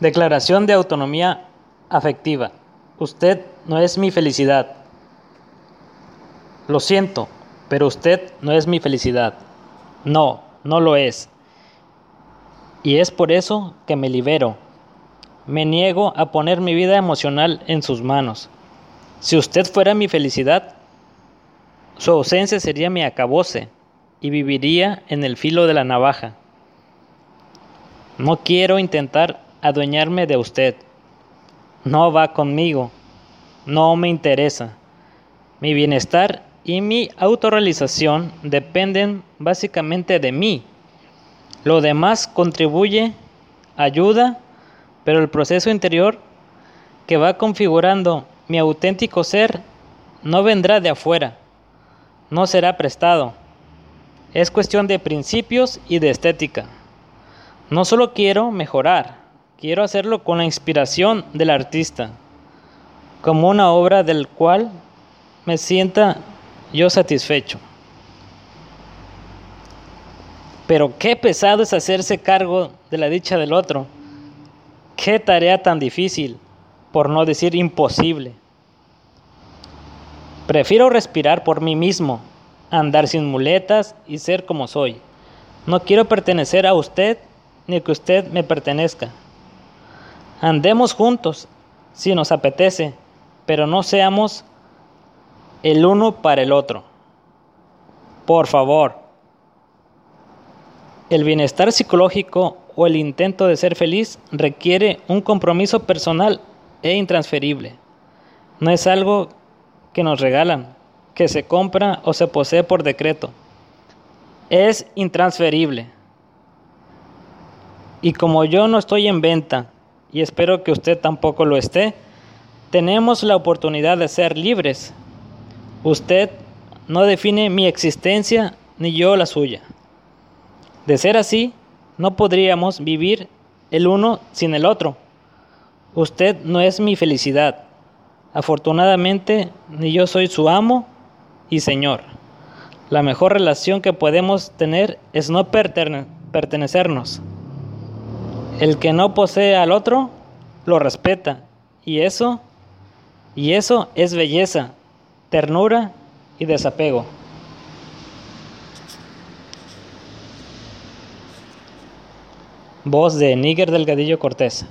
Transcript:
Declaración de autonomía afectiva. Usted no es mi felicidad. Lo siento, pero usted no es mi felicidad. No, no lo es. Y es por eso que me libero. Me niego a poner mi vida emocional en sus manos. Si usted fuera mi felicidad, su ausencia sería mi acabose y viviría en el filo de la navaja. No quiero intentar adueñarme de usted. No va conmigo. No me interesa. Mi bienestar y mi autorrealización dependen básicamente de mí. Lo demás contribuye, ayuda, pero el proceso interior que va configurando mi auténtico ser no vendrá de afuera, no será prestado. Es cuestión de principios y de estética. No solo quiero mejorar, quiero hacerlo con la inspiración del artista, como una obra del cual me sienta yo satisfecho. Pero qué pesado es hacerse cargo de la dicha del otro. Qué tarea tan difícil, por no decir imposible. Prefiero respirar por mí mismo, andar sin muletas y ser como soy. No quiero pertenecer a usted ni que usted me pertenezca. Andemos juntos si nos apetece, pero no seamos el uno para el otro. Por favor. El bienestar psicológico o el intento de ser feliz requiere un compromiso personal e intransferible. No es algo que nos regalan, que se compra o se posee por decreto. Es intransferible. Y como yo no estoy en venta, y espero que usted tampoco lo esté, tenemos la oportunidad de ser libres. Usted no define mi existencia ni yo la suya. De ser así, no podríamos vivir el uno sin el otro. Usted no es mi felicidad. Afortunadamente, ni yo soy su amo y señor. La mejor relación que podemos tener es no pertenecernos. El que no posee al otro, lo respeta. Y eso, y eso es belleza, ternura y desapego. Voz de Níger Delgadillo Cortés.